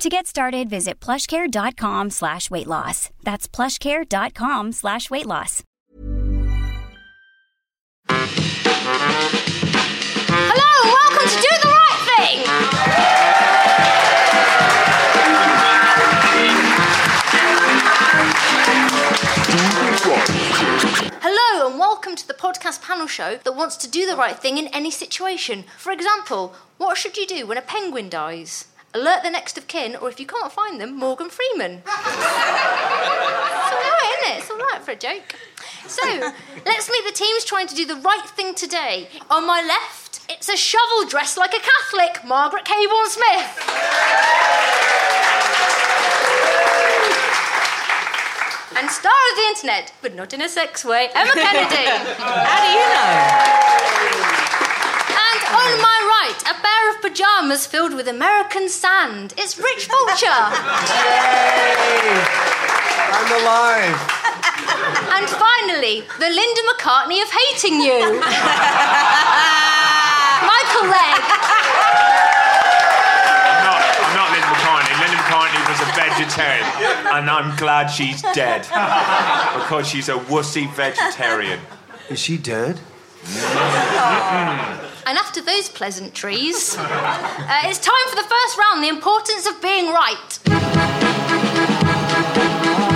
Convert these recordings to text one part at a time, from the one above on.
To get started, visit plushcare.com slash weight loss. That's plushcare.com slash weight loss. Hello, welcome to Do the Right Thing! Hello, and welcome to the podcast panel show that wants to do the right thing in any situation. For example, what should you do when a penguin dies? Alert the next of kin, or if you can't find them, Morgan Freeman. it's alright, isn't it? It's alright for a joke. So, let's meet the teams trying to do the right thing today. On my left, it's a shovel dressed like a Catholic, Margaret Cabourn Smith. And star of the internet, but not in a sex way, Emma Kennedy. How do you know? And on my right, a pair of pajamas filled with American sand. It's Rich Fulcher. Yay! I'm alive. and finally, the Linda McCartney of hating you. Michael Legge. I'm not, I'm not Linda McCartney. Linda McCartney was a vegetarian, and I'm glad she's dead because she's a wussy vegetarian. Is she dead? And after those pleasantries, uh, it's time for the first round the importance of being right.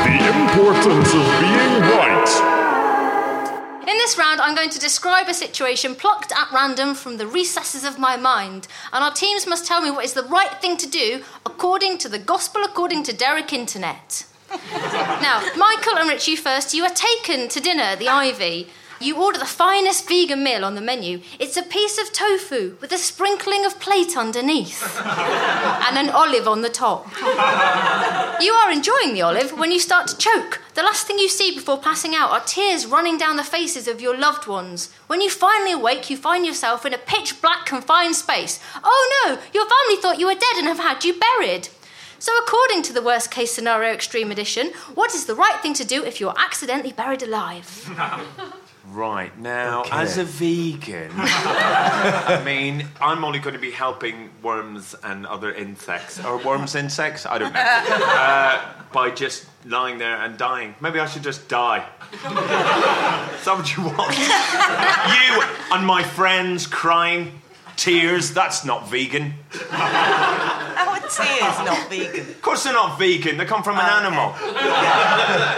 The importance of being right. In this round, I'm going to describe a situation plucked at random from the recesses of my mind, and our teams must tell me what is the right thing to do according to the gospel according to Derek Internet. now, Michael and Richie first, you are taken to dinner at the Ivy. You order the finest vegan meal on the menu. It's a piece of tofu with a sprinkling of plate underneath and an olive on the top. You are enjoying the olive when you start to choke. The last thing you see before passing out are tears running down the faces of your loved ones. When you finally awake, you find yourself in a pitch black confined space. Oh no, your family thought you were dead and have had you buried. So, according to the worst case scenario extreme edition, what is the right thing to do if you're accidentally buried alive? Right, now, Okay. as a vegan, I mean, I'm only going to be helping worms and other insects. Or worms insects? I don't know. Uh, by just lying there and dying. Maybe I should just die. Is that what you want? you and my friends crying, tears, that's not vegan. How are tears not vegan? Of course they're not vegan, they come from an animal.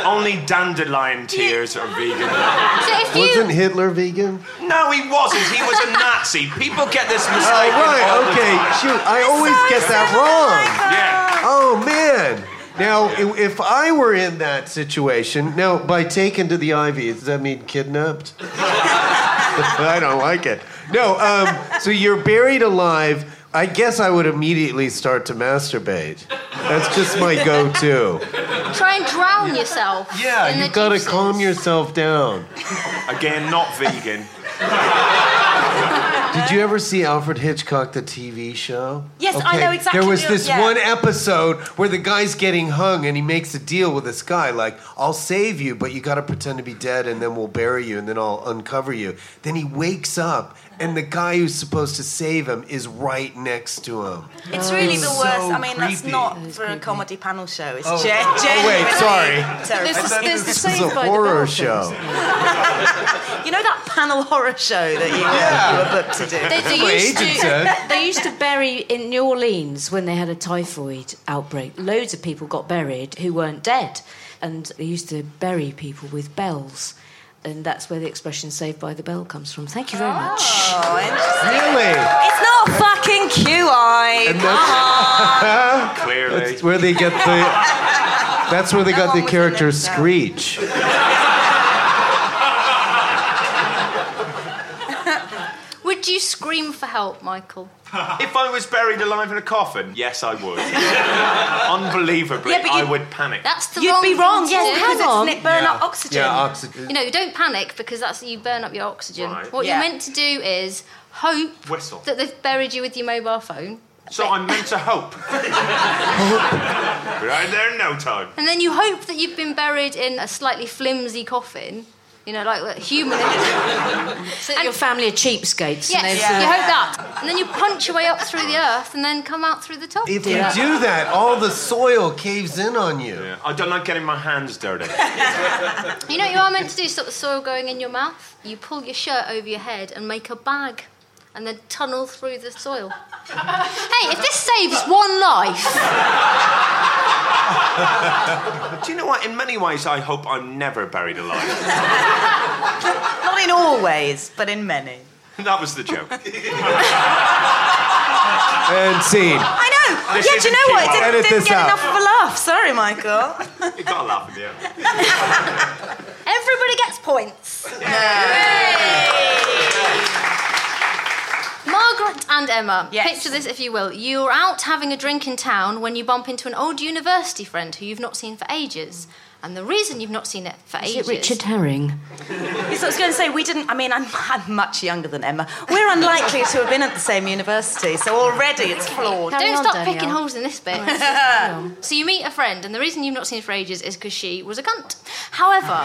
Only dandelion tears are vegan. So, if you. Wasn't Hitler vegan? No, he wasn't. He was a Nazi. People get this Oh, mistake. right. all the Okay. time. Shoot, I always get that wrong. Yeah. Oh man. Now, i- if I were in that situation, now by taken to the Ivy, does that mean kidnapped? I don't like it. No. Um, so you're buried alive. I guess I would immediately start to masturbate. That's just my go-to. Try and drown yourself. Yeah, in you've gotta calm yourself down. Again, not vegan. Did you ever see Alfred Hitchcock, the TV show? Yes, I know exactly There was the- this yeah. one episode where the guy's getting hung and he makes a deal with this guy, like, I'll save you, but you gotta pretend to be dead and then we'll bury you and then I'll uncover you. Then he wakes up and the guy who's supposed to save him is right next to him. It's really the It's worst. so I mean, that's creepy. not for a comedy panel show. It's Oh. oh gen- Oh, wait, sorry. terrifying. There's the, there's the This is a by horror Bell show. You know that panel horror show that you, you were booked to do? They, they used to, they used to bury in New Orleans when they had a typhoid outbreak. Loads of people got buried who weren't dead, and they used to bury people with bells, and that's where the expression "saved by the bell" comes from. Thank you very oh, much. Oh, interesting. Really? It's not fucking QI. And Come on. Clearly. That's where they get the. That's where they No got the character in it, no. Screech. Would you scream for help help, Michael? If I was buried alive in a coffin, yes, I would. Unbelievably, Yeah, but I you- would panic. That's the You'd wrong be thing wrong, to yes, do. because hang on. it's burn Yeah. up oxygen. Yeah, oxygen. You know, don't panic because that's you burn up your oxygen. Right. What Yeah. you're meant to do is hope Whistle. that they've buried you with your mobile phone. So I'm meant to hope. We're out there in no time. And then you hope that you've been buried in a slightly flimsy coffin, you know, like a human. So that your family are cheapskates. yes, and they've- uh, you hope that. And then you punch your way up through the earth and then come out through the top. If you do that, all the soil caves in on you. Yeah, I don't like getting my hands dirty. You know what you are meant to do to stop the soil going in your mouth? You pull your shirt over your head and make a bag and then tunnel through the soil. hey, if this saves one life, Do you know what? In many ways, I hope I'm never buried alive. Not in all ways, but in many. that was the joke. And scene. I know. This yeah, do you know what? It Keep didn't, Edit didn't get out. enough of a laugh. Sorry, Michael. You gotta laugh at the end. everybody gets points. Margaret and Emma, Yes. picture this if you will. You're out having a drink in town when you bump into an old university friend who you've not seen for ages. And the reason you've not seen it for Is ages. it Richard Herring? Yes, I was going to say, we didn't. I mean, I'm, I'm much younger than Emma. We're unlikely to have been at the same university, so already it's flawed. Carry Don't on, stop Danielle. picking holes in this bit. so you meet a friend, and the reason you've not seen her for ages is because she was a cunt. However,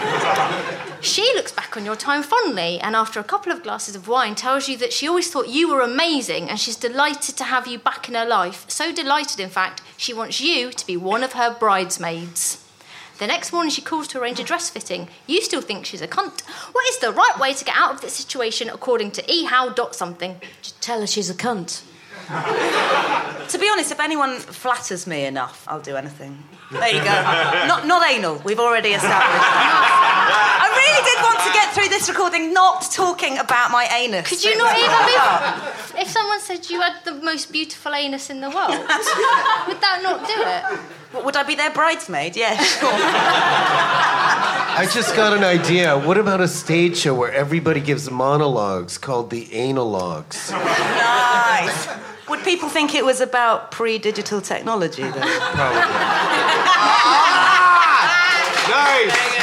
she looks back on your time fondly, and after a couple of glasses of wine, tells you that she always thought you were amazing, and she's delighted to have you back in her life. So delighted, in fact, she wants you to be one of her bridesmaids. The next morning, she calls to arrange a dress fitting. You still think she's a cunt. What is the right way to get out of this situation according to E ehow dot something? Just tell her she's a cunt. To be honest, if anyone flatters me enough, I'll do anything. There you go. not, not anal. We've already established. I really did want to get through this recording not talking about my anus. Could you not even be? If someone said you had the most beautiful anus in the world, would that not do it? What, Would I be their bridesmaid? Yeah, sure. I just got an idea. What about a stage show where everybody gives monologues called the analogues? nice. Would people think it was about pre-digital technology then? Ah! Nice.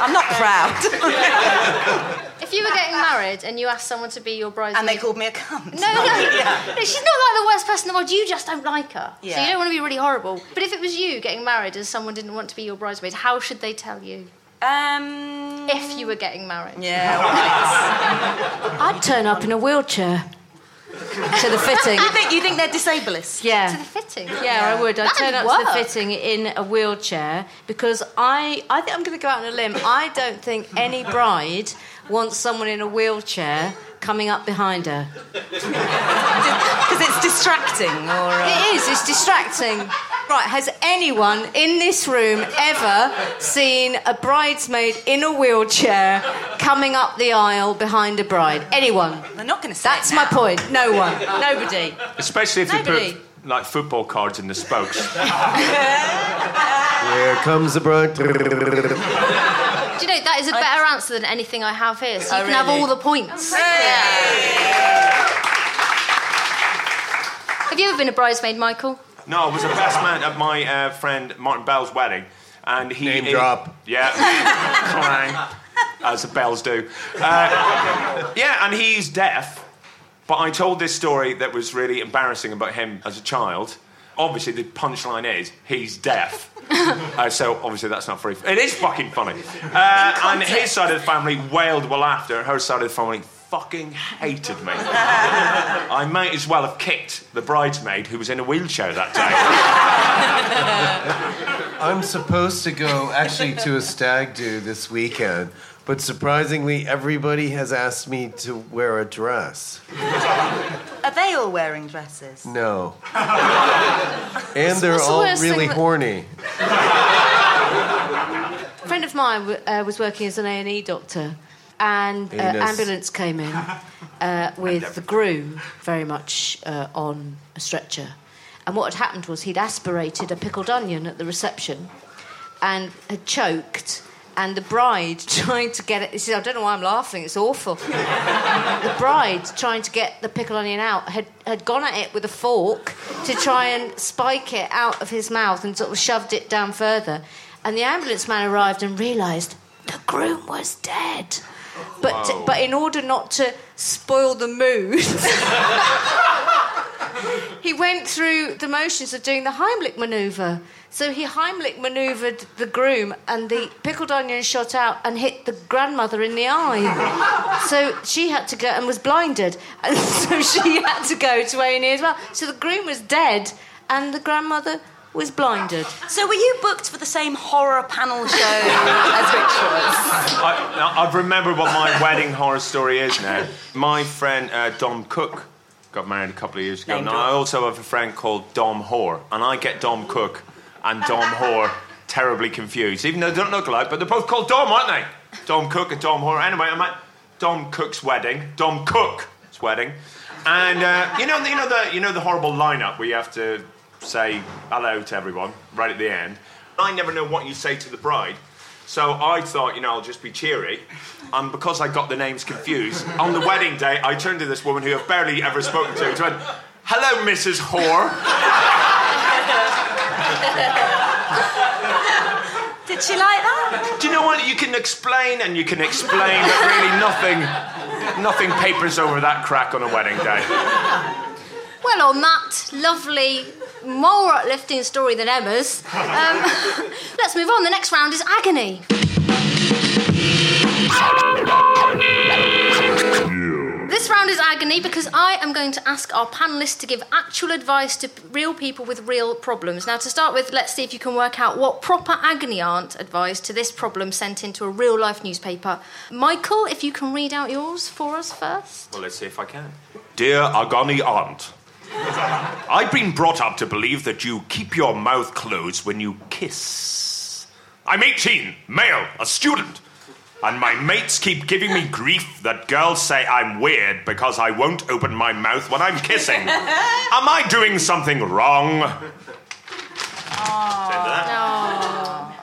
I'm not proud. If you were getting married and you asked someone to be your bridesmaid, and they called me a cunt. No, no, no, she's not like the worst person in the world. You just don't like her, so you don't want to be really horrible. But if it was you getting married and someone didn't want to be your bridesmaid, how should they tell you Um. if you were getting married? Yeah. I'd turn up in a wheelchair to the fitting. you think you think they're disablest? To the Yeah. fitting. Yeah, I would. I'd That'd turn up to the fitting in a wheelchair because I, I think I'm going to go out on a limb. I don't think any bride wants someone in a wheelchair coming up behind her. Because it's distracting, or. Uh... It is. It's distracting. Right. Has anyone in this room ever seen a bridesmaid in a wheelchair coming up the aisle behind a bride? Anyone? They're not going to say. That's it my point. No one. Nobody. Especially if they Nobody. put like football cards in the spokes. Here comes the bride. Do you know that is a better answer than anything I have here? So you Oh, can have all the points. Have you ever been a bridesmaid, Michael? No, I was a best man at my uh, friend Martin Bell's wedding, and he Name he- drop. Yeah, clang, as the bells do. Uh, yeah, and he's deaf. But I told this story that was really embarrassing about him as a child. Obviously, the punchline is he's deaf. Uh, so obviously that's not very. It is fucking funny. Uh, and his side of the family wailed with laughter. Her side of the family fucking hated me. I might as well have kicked the bridesmaid who was in a wheelchair that day. I'm supposed to go actually to a stag do this weekend, but surprisingly, everybody has asked me to wear a dress. Are they all wearing dresses? No. And they're what's all worst thing really that- horny. A friend of mine w- uh, was working as an A and E doctor, and uh, Anus. ambulance came in uh, with the groom very much uh, on a stretcher. And what had happened was he'd aspirated a pickled onion at the reception, and had choked, and the bride trying to get it. He said, I don't know why I'm laughing, it's awful. the bride trying to get the pickled onion out had, had gone at it with a fork to try and spike it out of his mouth and sort of shoved it down further. And the ambulance man arrived and realised the groom was dead. But, but in order not to spoil the mood, he went through the motions of doing the Heimlich manoeuvre. So he Heimlich manoeuvred the groom, and the pickled onion shot out and hit the grandmother in the eye. So she had to go and was blinded, and so she had to go to A and E as well. So the groom was dead, and the grandmother was blinded. So were you booked for the same horror panel show as Rich was? I, now, I've remembered what my wedding horror story is now. My friend uh, Dom Cook got married a couple of years ago. Name Now. I also have a friend called Dom Hoare, and I get Dom Cook and Dom Hoare terribly confused, even though they don't look alike, but they're both called Dom, aren't they? Dom Cook and Dom Hoare. Anyway, I'm at Dom Cook's wedding, Dom Cook's wedding, and uh, you know, you know the you know the horrible lineup where you have to say hello to everyone right at the end. I never know what you say to the bride. So I thought, you know, I'll just be cheery. And because I got the names confused, on the wedding day, I turned to this woman who I've barely ever spoken to. and went, Hello, Mrs. Whore. Did she like that? Do you know what? You can explain and you can explain, but really nothing, nothing papers over that crack on a wedding day. Well, on that lovely, more uplifting story than Emma's, um, let's move on. The next round is agony. This round is agony because I am going to ask our panelists to give actual advice to real people with real problems. Now, to start with, let's see if you can work out what proper agony aunt advice to this problem sent into a real life newspaper. Michael, if you can read out yours for us first. Well, let's see if I can. Dear agony Aunt, I've been brought up to believe that you keep your mouth closed when you kiss. I'm 18, male, a student, and my mates keep giving me grief that girls say I'm weird because I won't open my mouth when I'm kissing. Am I doing something wrong? Oh,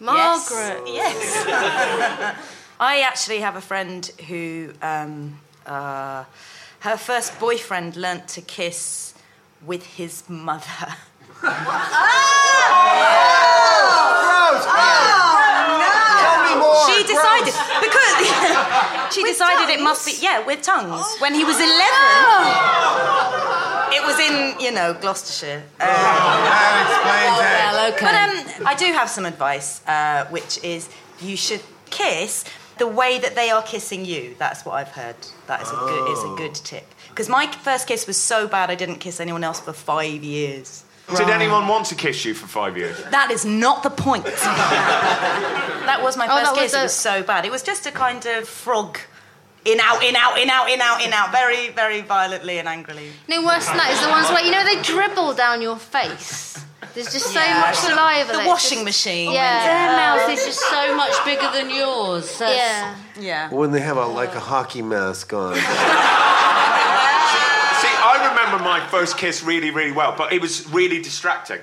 Margaret. Yes. I actually have a friend who, um, uh, her first boyfriend learnt to kiss with his mother. Tell me more. She decided because she decided it must be yeah with tongues when he was eleven. It was in you know Gloucestershire. Uh, That explains it. Well, okay. But um, I do have some advice, uh, which is you should kiss the way that they are kissing you. That's what I've heard. That is a good is a good tip. Because my first kiss was so bad, I didn't kiss anyone else for five years. Did anyone want to kiss you for five years? That is not the point. that was my Oh, first that was kiss. It the- was so bad. It was just a kind of frog. In out, in out, in out, in out, in out, very, very violently and angrily. No, worse than that is the ones where you know they dribble down your face. There's just so Yeah. much saliva. The washing just- machine. Yeah. Their mouth is just so much bigger than yours. That's- Yeah. Yeah. When they have a like a hockey mask on. Remember my first kiss really, really well, but it was really distracting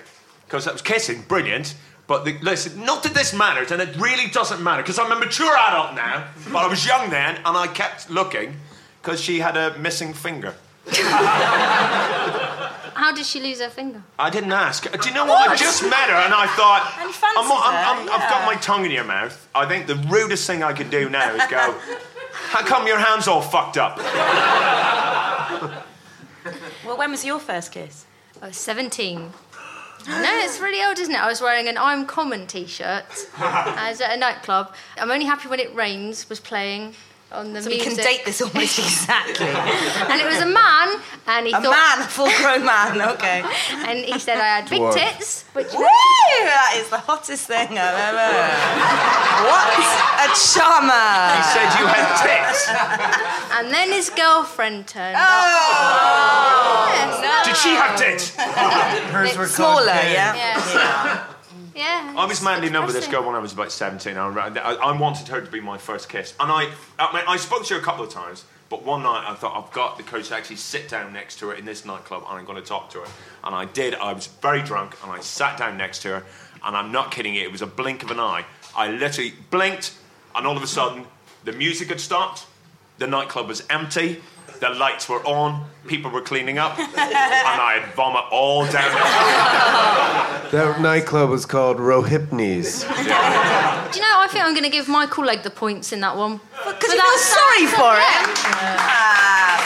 because I was kissing, brilliant. But the, listen, not that this matters, and it really doesn't matter because I'm a mature adult now. But I was young then, and I kept looking because she had a missing finger. How did she lose her finger? I didn't ask. Do you know what? I just met her, and I thought, And I'm, I'm, I'm, I've got my tongue in your mouth. I think the rudest thing I can do now is go, How come your hand's all fucked up? Well, when was your first kiss? I was 17. No, it's really old, isn't it? I was wearing an I'm Common t shirt. I was at a nightclub. I'm Only Happy When It Rains was playing on the So we can date this almost exactly. And it was a man, and he thought a thought. man, a full-grown man. Okay. And he said I had big Dwarf. tits, which Woo! That is the hottest thing I've ever. what a charmer! He said you had tits. And then his girlfriend turned Oh. up. Yes, Did she have tits? Hers were Smaller, called kids. yeah. Yeah. I was madly in love with this girl when I was about 17. I, I, I wanted her to be my first kiss. And I, I, mean, I spoke to her a couple of times, but one night I thought, I've got the courage to actually sit down next to her in this nightclub and I'm going to talk to her. And I did. I was very drunk and I sat down next to her. And I'm not kidding you, it was a blink of an eye. I literally blinked, and all of a sudden, the music had stopped, the nightclub was empty, the lights were on, people were cleaning up, and I had vomit all down That nightclub was called Rohypney's. Do you know, I think I'm going to give Michael Legge the points in that one. Because you feel sorry for him. Ah,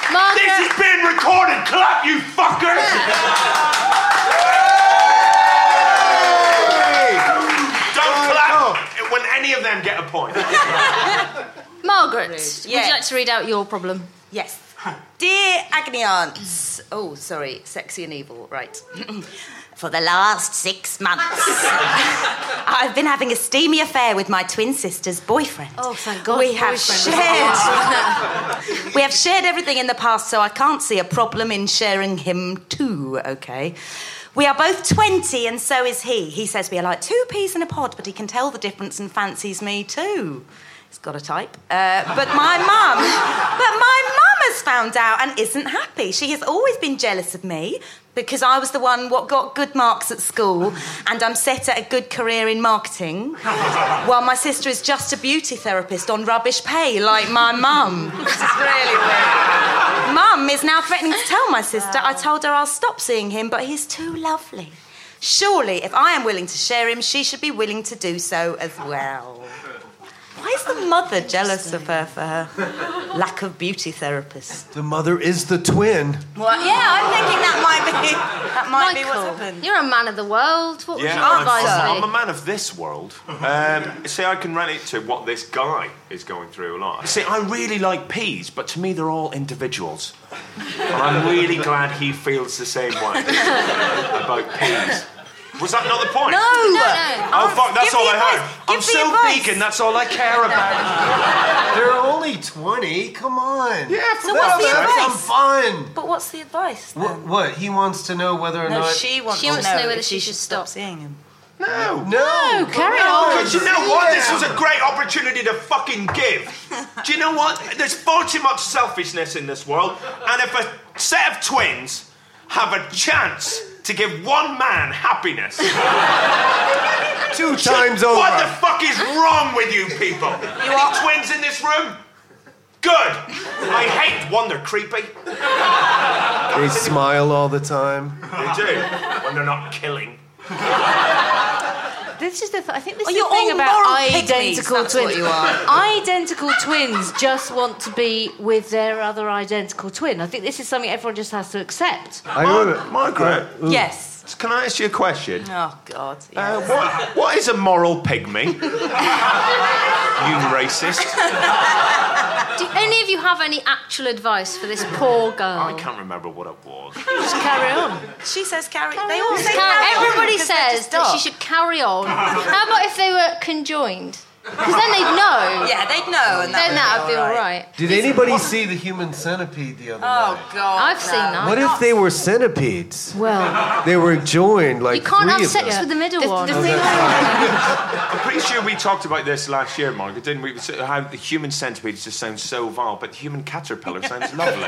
This Margaret, is being recorded! Clap, you fuckers! Don't clap when any of them get a point. Margaret, would you like to read out your problem? Yes. Dear Agony Aunts. Oh, sorry, sexy and evil, right. For the last six months, I've been having a steamy affair with my twin sister's boyfriend. Oh, thank God, We have shared. we have shared everything in the past, so I can't see a problem in sharing him too. Okay. We are both 20, and so is he. He says we are like two peas in a pod, but he can tell the difference and fancies me too. He's got a type. Uh, but my mum, but my mum has found out and isn't happy. She has always been jealous of me because I was the one what got good marks at school and I'm set at a good career in marketing, while my sister is just a beauty therapist on rubbish pay like my mum. This is really weird. Mum is now threatening to tell my sister I told her I'll stop seeing him, but he's too lovely. Surely, if I am willing to share him, she should be willing to do so as well. Why is the mother jealous of her for her lack of beauty therapist? The mother is the twin. Well, yeah, I'm thinking that might be that might be what's happened. you're a man of the world. What would Yeah, your I'm, advice I'm a man of this world. Um, see, I can relate to what this guy is going through a lot. See, I really like peas, but to me, they're all individuals. And I'm really glad he feels the same way about peas. Was that not the point? No, no. Oh, fuck, that's Give all the I have. advice. I'm Give the so advice. vegan, that's all I care about. They're only 20. Come on. Yeah, So what's the Have some advice? fun. But what's the advice? then? What, what? He wants to know whether or No, not. she wants, She wants to know, whether if she she should stop stop. seeing him. No. No, carry no, on. Because you know what? This was a great opportunity to fucking give. Do you know what? There's far too much selfishness in this world, and if a set of twins have a chance to give one man happiness, Two times over. what the fuck is wrong with you people? You are- twins in this room? Good. I hate one. They're creepy. They smile all the time. They do when they're not killing. This is the. Th- I think this Oh, is you're the thing all about moral pygmies, identical that's what twins. you are. Identical twins just want to be with their other identical twin. I think this is something everyone just has to accept. I go to, Margaret, Yes. can I ask you a question? Oh God. Uh, what, what is a moral pygmy? you racist. Do any of you have any actual advice for this poor girl? I can't remember what it was. Just carry on. She says carry. they all Just say carry- carry on everybody says that she should carry on. How about if they were conjoined? Because then they'd know. Yeah, they'd know, and Then that that'd be all right. Did anybody see the human centipede the other day? Oh night? God. I've seen that. What if they were centipedes? Well, They were joined like You can't three have of sex them. with the middle the, one. the thing. I'm pretty sure we talked about this last year, Margaret, didn't we? So How the human centipede just sounds so vile, but the human caterpillar sounds lovely.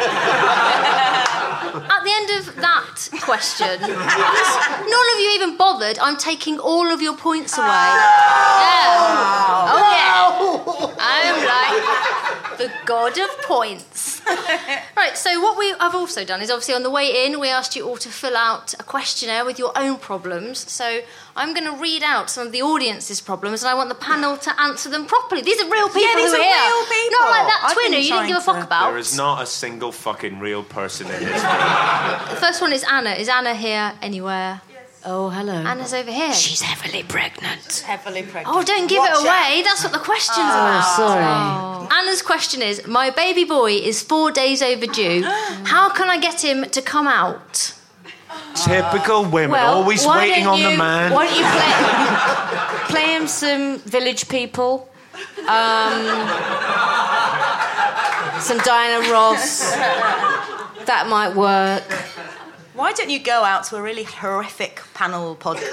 At the end of that question, none of you even bothered. I'm taking all of your points away. Oh, yeah. Oh yeah. I'm like the god of points. right. So what we have also done is obviously on the way in we asked you all to fill out a questionnaire with your own problems. So I'm going to read out some of the audience's problems, and I want the panel to answer them properly. These are real people these who are are here. real people. Not like that I've twinner been you didn't give a fuck to- about. There is not a single fucking real person in this. The first one is Anna. Is Anna here anywhere? Oh, hello. Anna's over here. She's heavily pregnant. Heavily pregnant. Oh, don't give Watch it away. That's what the question's about. Oh, sorry. Anna's question is My baby boy is four days overdue. How can I get him to come out? Typical women, Well, always waiting don't on the man. Why don't you play, play him some Village People? Um, some Diana Ross. That might work. Why don't you go out to a really horrific panel podcast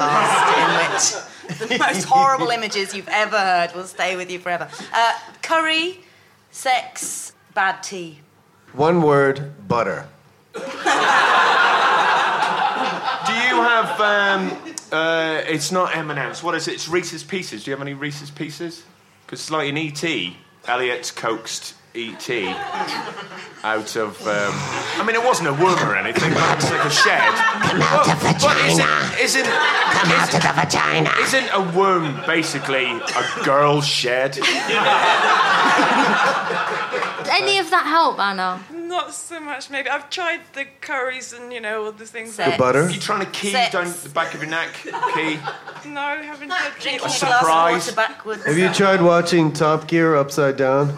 in which the most horrible images you've ever heard will stay with you forever? Uh, curry, sex, bad tea. One word, butter. Do you have um, uh, it's not M&M's. What is it? It's Reese's Pieces. Do you have any Reese's Pieces? Because it's like in E.T., Elliot coaxed E.T. out of. Um, I mean, it wasn't a womb or anything, but it's like a shed. Come out of vagina. isn't, isn't, Come out of the vagina. isn't a womb basically a girl's shed? Any of that help, Anna? Not so much, maybe. I've tried the curries and, you know, all the things. The butter? Are you trying to key Sex. down the back of your neck? Key? No, I haven't tried Drinking a drinking. glass of surprise. water backwards. Have you tried watching Top Gear upside down?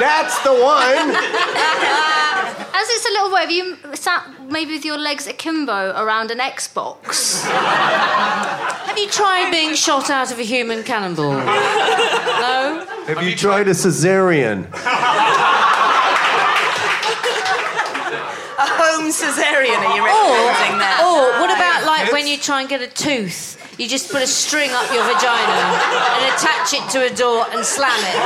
That's the one. As it's a little boy, have you sat maybe with your legs akimbo around an Xbox? Have you tried being shot out of a human cannonball? no? Have you tried a cesarean? A home cesarean, are you recommending that? Or what about like when you try and get a tooth? You just put a string up your vagina and attach it to a door and slam it.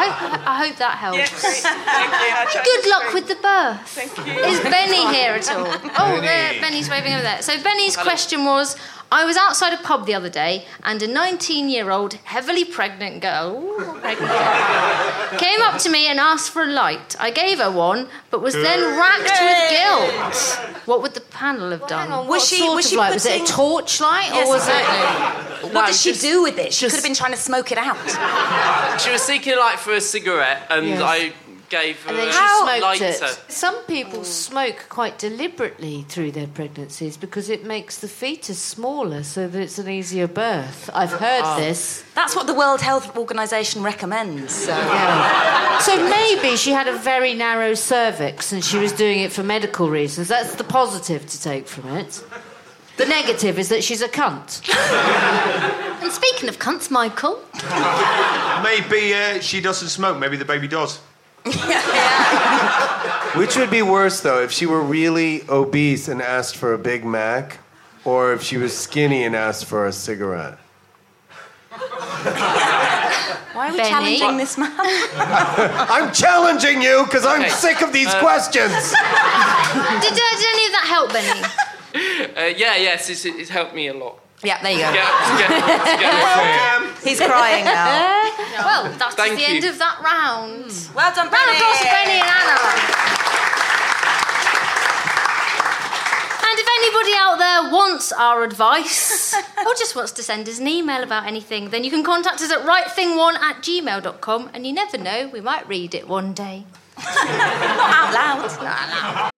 I hope, that helps. Yes. Thank you. Good luck with the birth. Thank you. Is Benny here at all? Oh, there, Benny's waving over there. So Benny's question was. I was outside a pub the other day, and a 19-year-old, heavily pregnant girl, ooh, pregnant girl came up to me and asked for a light. I gave her one, but was then racked with guilt. What would the panel have done? Was What she- sort was of she light? Was it a putting- torchlight Yes, or was exactly. it? What did she just- do with it? She just- could have been trying to smoke it out. She was seeking a light for a cigarette, and Yes. I gave her And then a she smoked lighter. it. Some people mm. smoke quite deliberately through their pregnancies because it makes the fetus smaller so that it's an easier birth. I've uh, heard uh. this. That's what the World Health Organization recommends. So. Yeah. So maybe she had a very narrow cervix and she was doing it for medical reasons. That's the positive to take from it. The negative is that she's a cunt. And speaking of cunts, Michael, Maybe uh, she doesn't smoke. Maybe the baby does. Which would be worse, though, if she were really obese and asked for a Big Mac, or if she was skinny and asked for a cigarette? Why are we Benny? challenging this man? I'm challenging you because I'm Okay. sick of these questions. did, did any of that help, Benny? Uh, yeah, yes, it's, it's helped me a lot. yeah, there you go. Get, to get, to get He's crying now. Well, that's Thank the you. end of that round. Hmm. Well done, Round of applause for Benny and Anna. And if anybody out there wants our advice or just wants to send us an email about anything, then you can contact us at rightthing1 at gmail.com and you never know, we might read it one day. Not out loud. Not Out loud.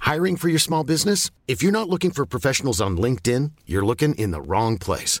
Hiring for your small business? If you're not looking for professionals on LinkedIn, you're looking in the wrong place.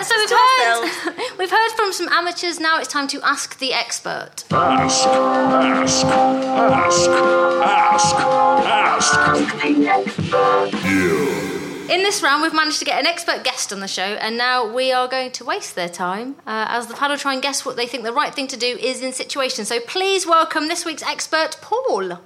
Uh, so we've heard, we've heard from some amateurs, now it's time to ask the expert. Ask, ask, ask, ask, ask. You. In this round, we've managed to get an expert guest on the show, and now we are going to waste their time uh, as the panel try and guess what they think the right thing to do is in situations. So please welcome this week's expert, Paul.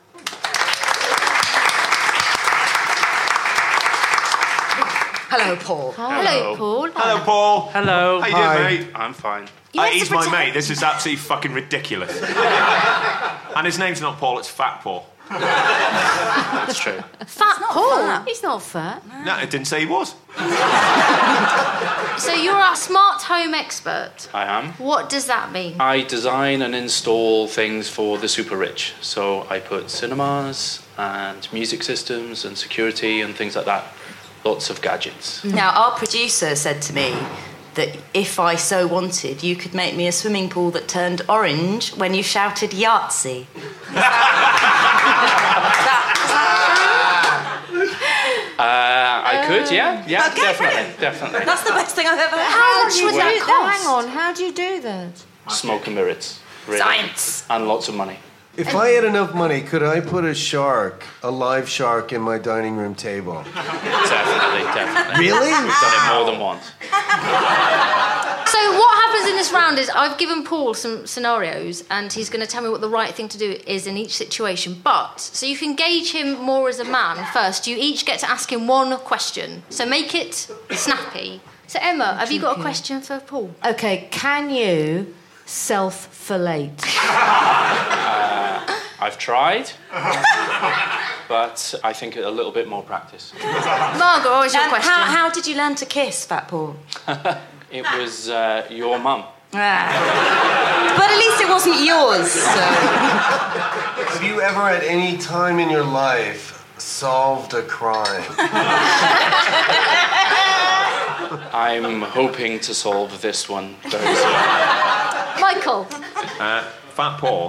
Hello, Paul. Hello, Paul. Hello, Paul. Hello. How you Hi. doing, mate? I'm fine. You Uh, have to he's my pretend- mate. This is absolutely fucking ridiculous. and his name's not Paul, it's Fat Paul. That's true. Fat Paul. fat. He's not fat. No, it didn't say he was. So you're our smart home expert. I am. What does that mean? I design and install things for the super rich. So I put cinemas and music systems and security and things like that lots of gadgets. Mm-hmm. Now, our producer said to me that if I so wanted, you could make me a swimming pool that turned orange when you shouted Yahtzee. Ah. Uh, I could, yeah, um, yeah, Okay, definitely, definitely. That's the best thing I've ever heard. How much would Would- that cost? Hang on, how do you do that? Smoke and mirrors. Really. Science. And lots of money. If I had enough money, could I put a shark, a live shark, in my dining room table? Definitely, definitely. Really? We've done it more than once. So what happens in this round is I've given Paul some scenarios, and he's going to tell me what the right thing to do is in each situation. But so you can gauge him more as a man first. You each get to ask him one question. So make it snappy. So Emma, have you got a question for Paul? Okay, can you self fellate? Uh, I've tried, but I think a little bit more practice. Margot, what was your And question? How, how did you learn to kiss, Fat Paul? It was uh, your mum. Ah. But at least it wasn't yours. So. Have you ever at any time in your life solved a crime? I'm hoping to solve this one very soon. Michael. Uh, Fat Paul,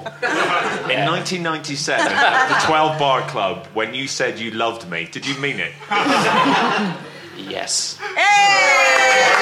in 1997 at the 12 Bar Club, when you said you loved me, did you mean it? Yes. Hey!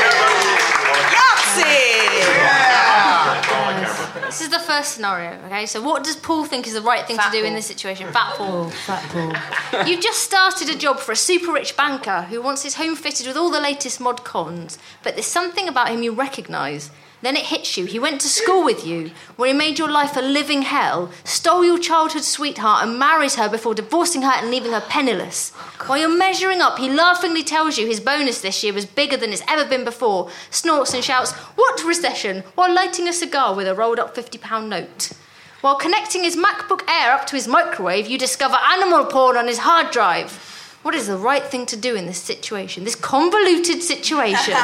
This is the first scenario, okay? So, what does Paul think is the right thing to do in this situation? Fat Paul. Fat Paul. You've just started a job for a super rich banker who wants his home fitted with all the latest mod cons, but there's something about him you recognise. Then it hits you. He went to school with you, where he made your life a living hell, stole your childhood sweetheart, and married her before divorcing her and leaving her penniless. While you're measuring up, he laughingly tells you his bonus this year was bigger than it's ever been before, snorts and shouts, What recession? while lighting a cigar with a rolled up £50 note. While connecting his MacBook Air up to his microwave, you discover animal porn on his hard drive. What is the right thing to do in this situation? This convoluted situation.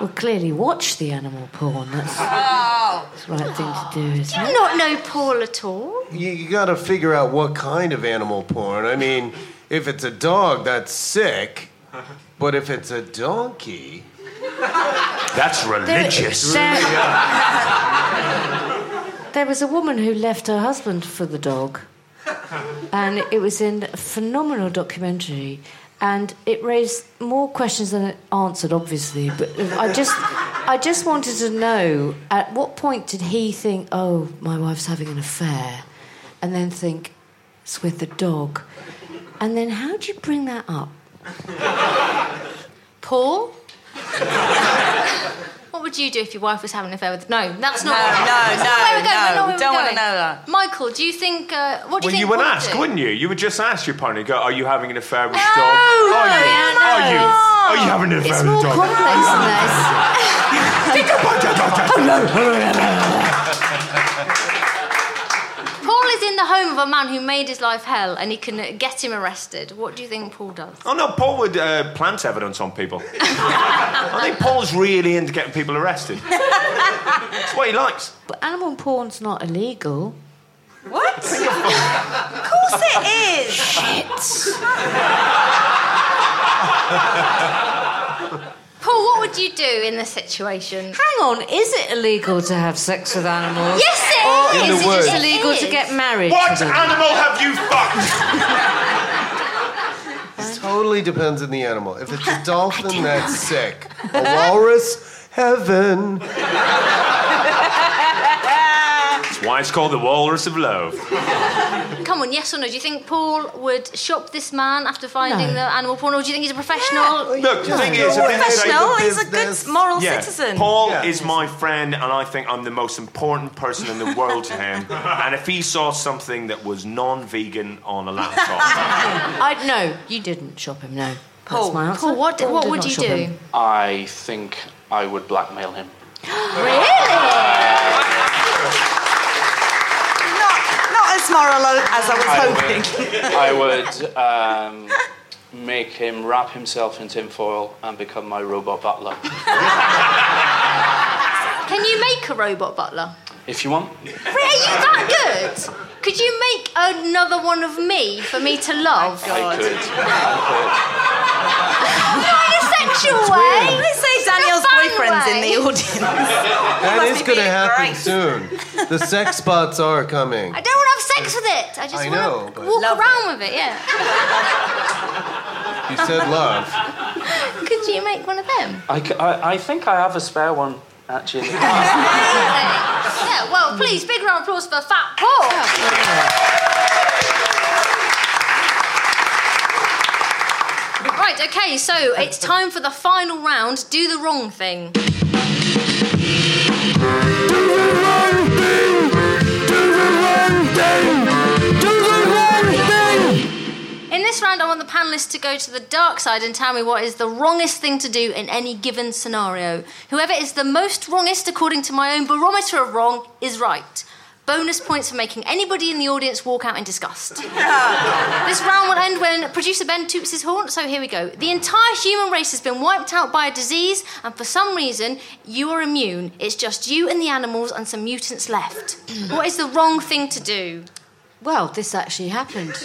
Well, clearly watch the animal porn. That's, Oh. that's the right thing to do, Do isn't you it? not know Paul at all? You, you got to figure out what kind of animal porn. I mean, if it's a dog, that's sick. But if it's a donkey, That's religious. There- There was a woman who left her husband for the dog, and it was in a phenomenal documentary. And it raised more questions than it answered, obviously. But I just, I just wanted to know at what point did he think, "Oh, my wife's having an affair," and then think it's with the dog, and then how do you bring that up? Paul? What would you do if your wife was having an affair with? No, that's not. No, no, that's not where we're going. no, We're not no, where don't we're wanna going. know that. Michael, do you think? Uh, what do Well, you think? you would ask, do? wouldn't you? You would just ask your partner, go, Are you having an affair with the No, dog? no, are you? yeah, Are you? Are you having an affair It's with more the dog? complex than this. Paul is in the home of a man who made his life hell, and he can uh, get him arrested. What do you think Paul does? Oh no, Paul would uh, plant evidence on people. I think Paul's really into getting people arrested. That's what he likes. But animal porn's not illegal. What? of course it is. Shit. Paul, what would you do in this situation? Hang on, is it illegal to have sex with animals? Yes, it or is. is In it just illegal It to get married? What to them? animal have you fucked? it totally depends on the animal. If it's a dolphin, that's sick. A walrus, heaven. That's why it's called the Walrus of Love. Come on, yes or no? Do you think Paul would shop this man after finding No. the animal porn, or do you think he's a professional? Look, the thing is, at the end of the day, Professional. He's a good moral Yeah, citizen. Paul Yeah. is my friend, and I think I'm the most important person in the world to him. And if he saw something that was non-vegan on a laptop, I no, you didn't shop him. No, Paul, that's my answer. Paul, what, Paul what would you do? him. I think I would blackmail him. Not, not as moral as I was I hoping. would, I would um, make him wrap himself in tinfoil and become my robot butler. Can you make a robot butler? If you want. Are you that good? Could you make another one of me for me to love? I could. I sexual way. Let's say Danielle's fun boyfriend's in the audience. That must is be going to happen great. soon. The sex spots are coming. I don't want to have sex with it. I just I want know, to but- walk Love around with it. Yeah. You said love. Could you make one of them? I, I, I think I have a spare one, actually. yeah. Well, please, big round of applause for Fat Paul. Right, okay, so it's time for the final round. Do the wrong thing. Round, I want the panelists to go to the dark side and tell me what is the wrongest thing to do in any given scenario. Whoever is the most wrongest, according to my own barometer of wrong, is right. Bonus points for making anybody in the audience walk out in disgust. this round will end when producer Ben toots his horn, so here we go. The entire human race has been wiped out by a disease, and for some reason, you are immune. It's just you and the animals and some mutants left. what is the wrong thing to do? Well, this actually happened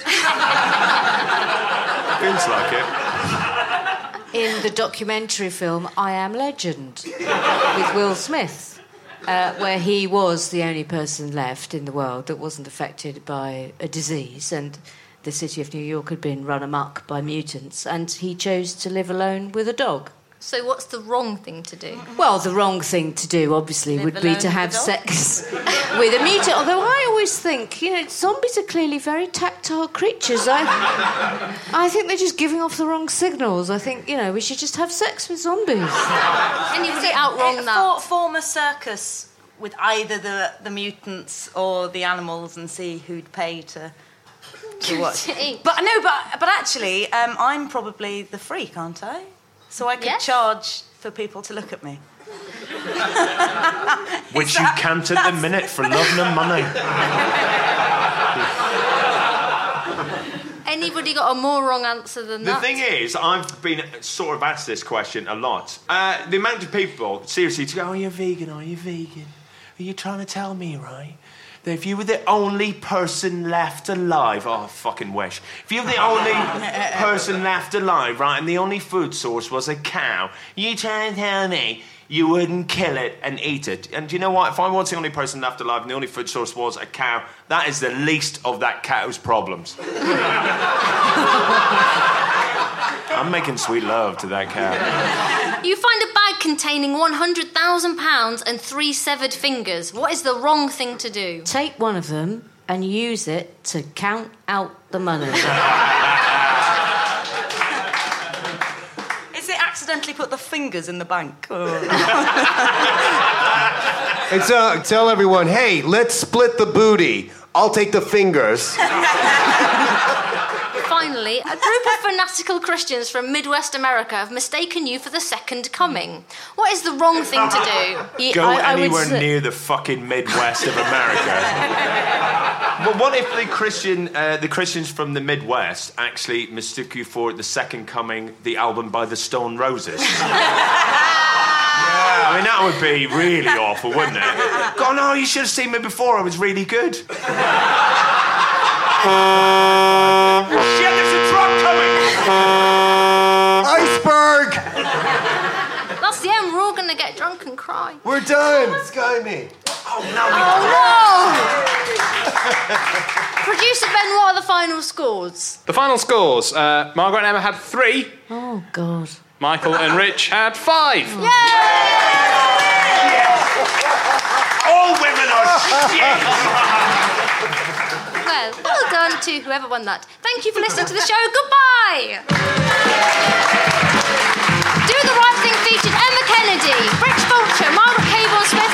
Feels like it. in the documentary film I Am Legend with Will Smith, uh, where he was the only person left in the world that wasn't affected by a disease, and the city of New York had been run amok by mutants, and he chose to live alone with a dog. So, what's the wrong thing to do? Well, the wrong thing to do, obviously, Live would be to have sex with a mutant. Although I always think, you know, zombies are clearly very tactile creatures. I, I think they're just giving off the wrong signals. I think, you know, we should just have sex with zombies. Anybody out wrong that? for- form a circus with either the, the mutants or the animals and see who'd pay to, to watch. eat. but no, but but actually, um, I'm probably the freak, aren't I? So I could Yes. charge for people to look at me. Which you can't at the minute for love nor money. Anybody got a more wrong answer than The that? The thing is, I've been sort of asked this question a lot. Uh, the amount of people, seriously, to go, are you vegan? Are you vegan? Are you trying to tell me, right? That if you were the only person left alive, oh, I fucking wish. If you were the only person left alive, right, and the only food source was a cow, you trying to tell me you wouldn't kill it and eat it. And you know what? If I was the only person left alive and the only food source was a cow, that is the least of that cow's problems. I'm making sweet love to that cow. You find a bag containing £100,000 and three severed fingers. What is the wrong thing to do? Take one of them and use it to count out the money. Is it accidentally put the fingers in the bank? Oh. It's uh, tell everyone, hey, let's split the booty. I'll take the fingers. Finally, a group of fanatical Christians from Midwest America have mistaken you for the second coming. What is the wrong thing to do? Yeah, Go I- I anywhere say- near the fucking Midwest of America. but what if the Christian, uh, the Christians from the Midwest actually mistook you for the Second Coming, the album by the Stone Roses? I mean, that would be really awful, wouldn't it? God, no, you should have seen me before. I was really good. Iceberg! That's the end. We're all going to get drunk and cry. We're done. Sky me. Oh no! Oh no! Producer Ben, what are the final scores? The final scores uh, Margaret and Emma had three, Oh, God. Michael and Rich had five. All women are shit! Well, done to whoever won that. Thank you for listening to the show. Goodbye! Do the Right Thing featured Emma Kennedy, Rich Fulcher, Margaret Cabourn Smith,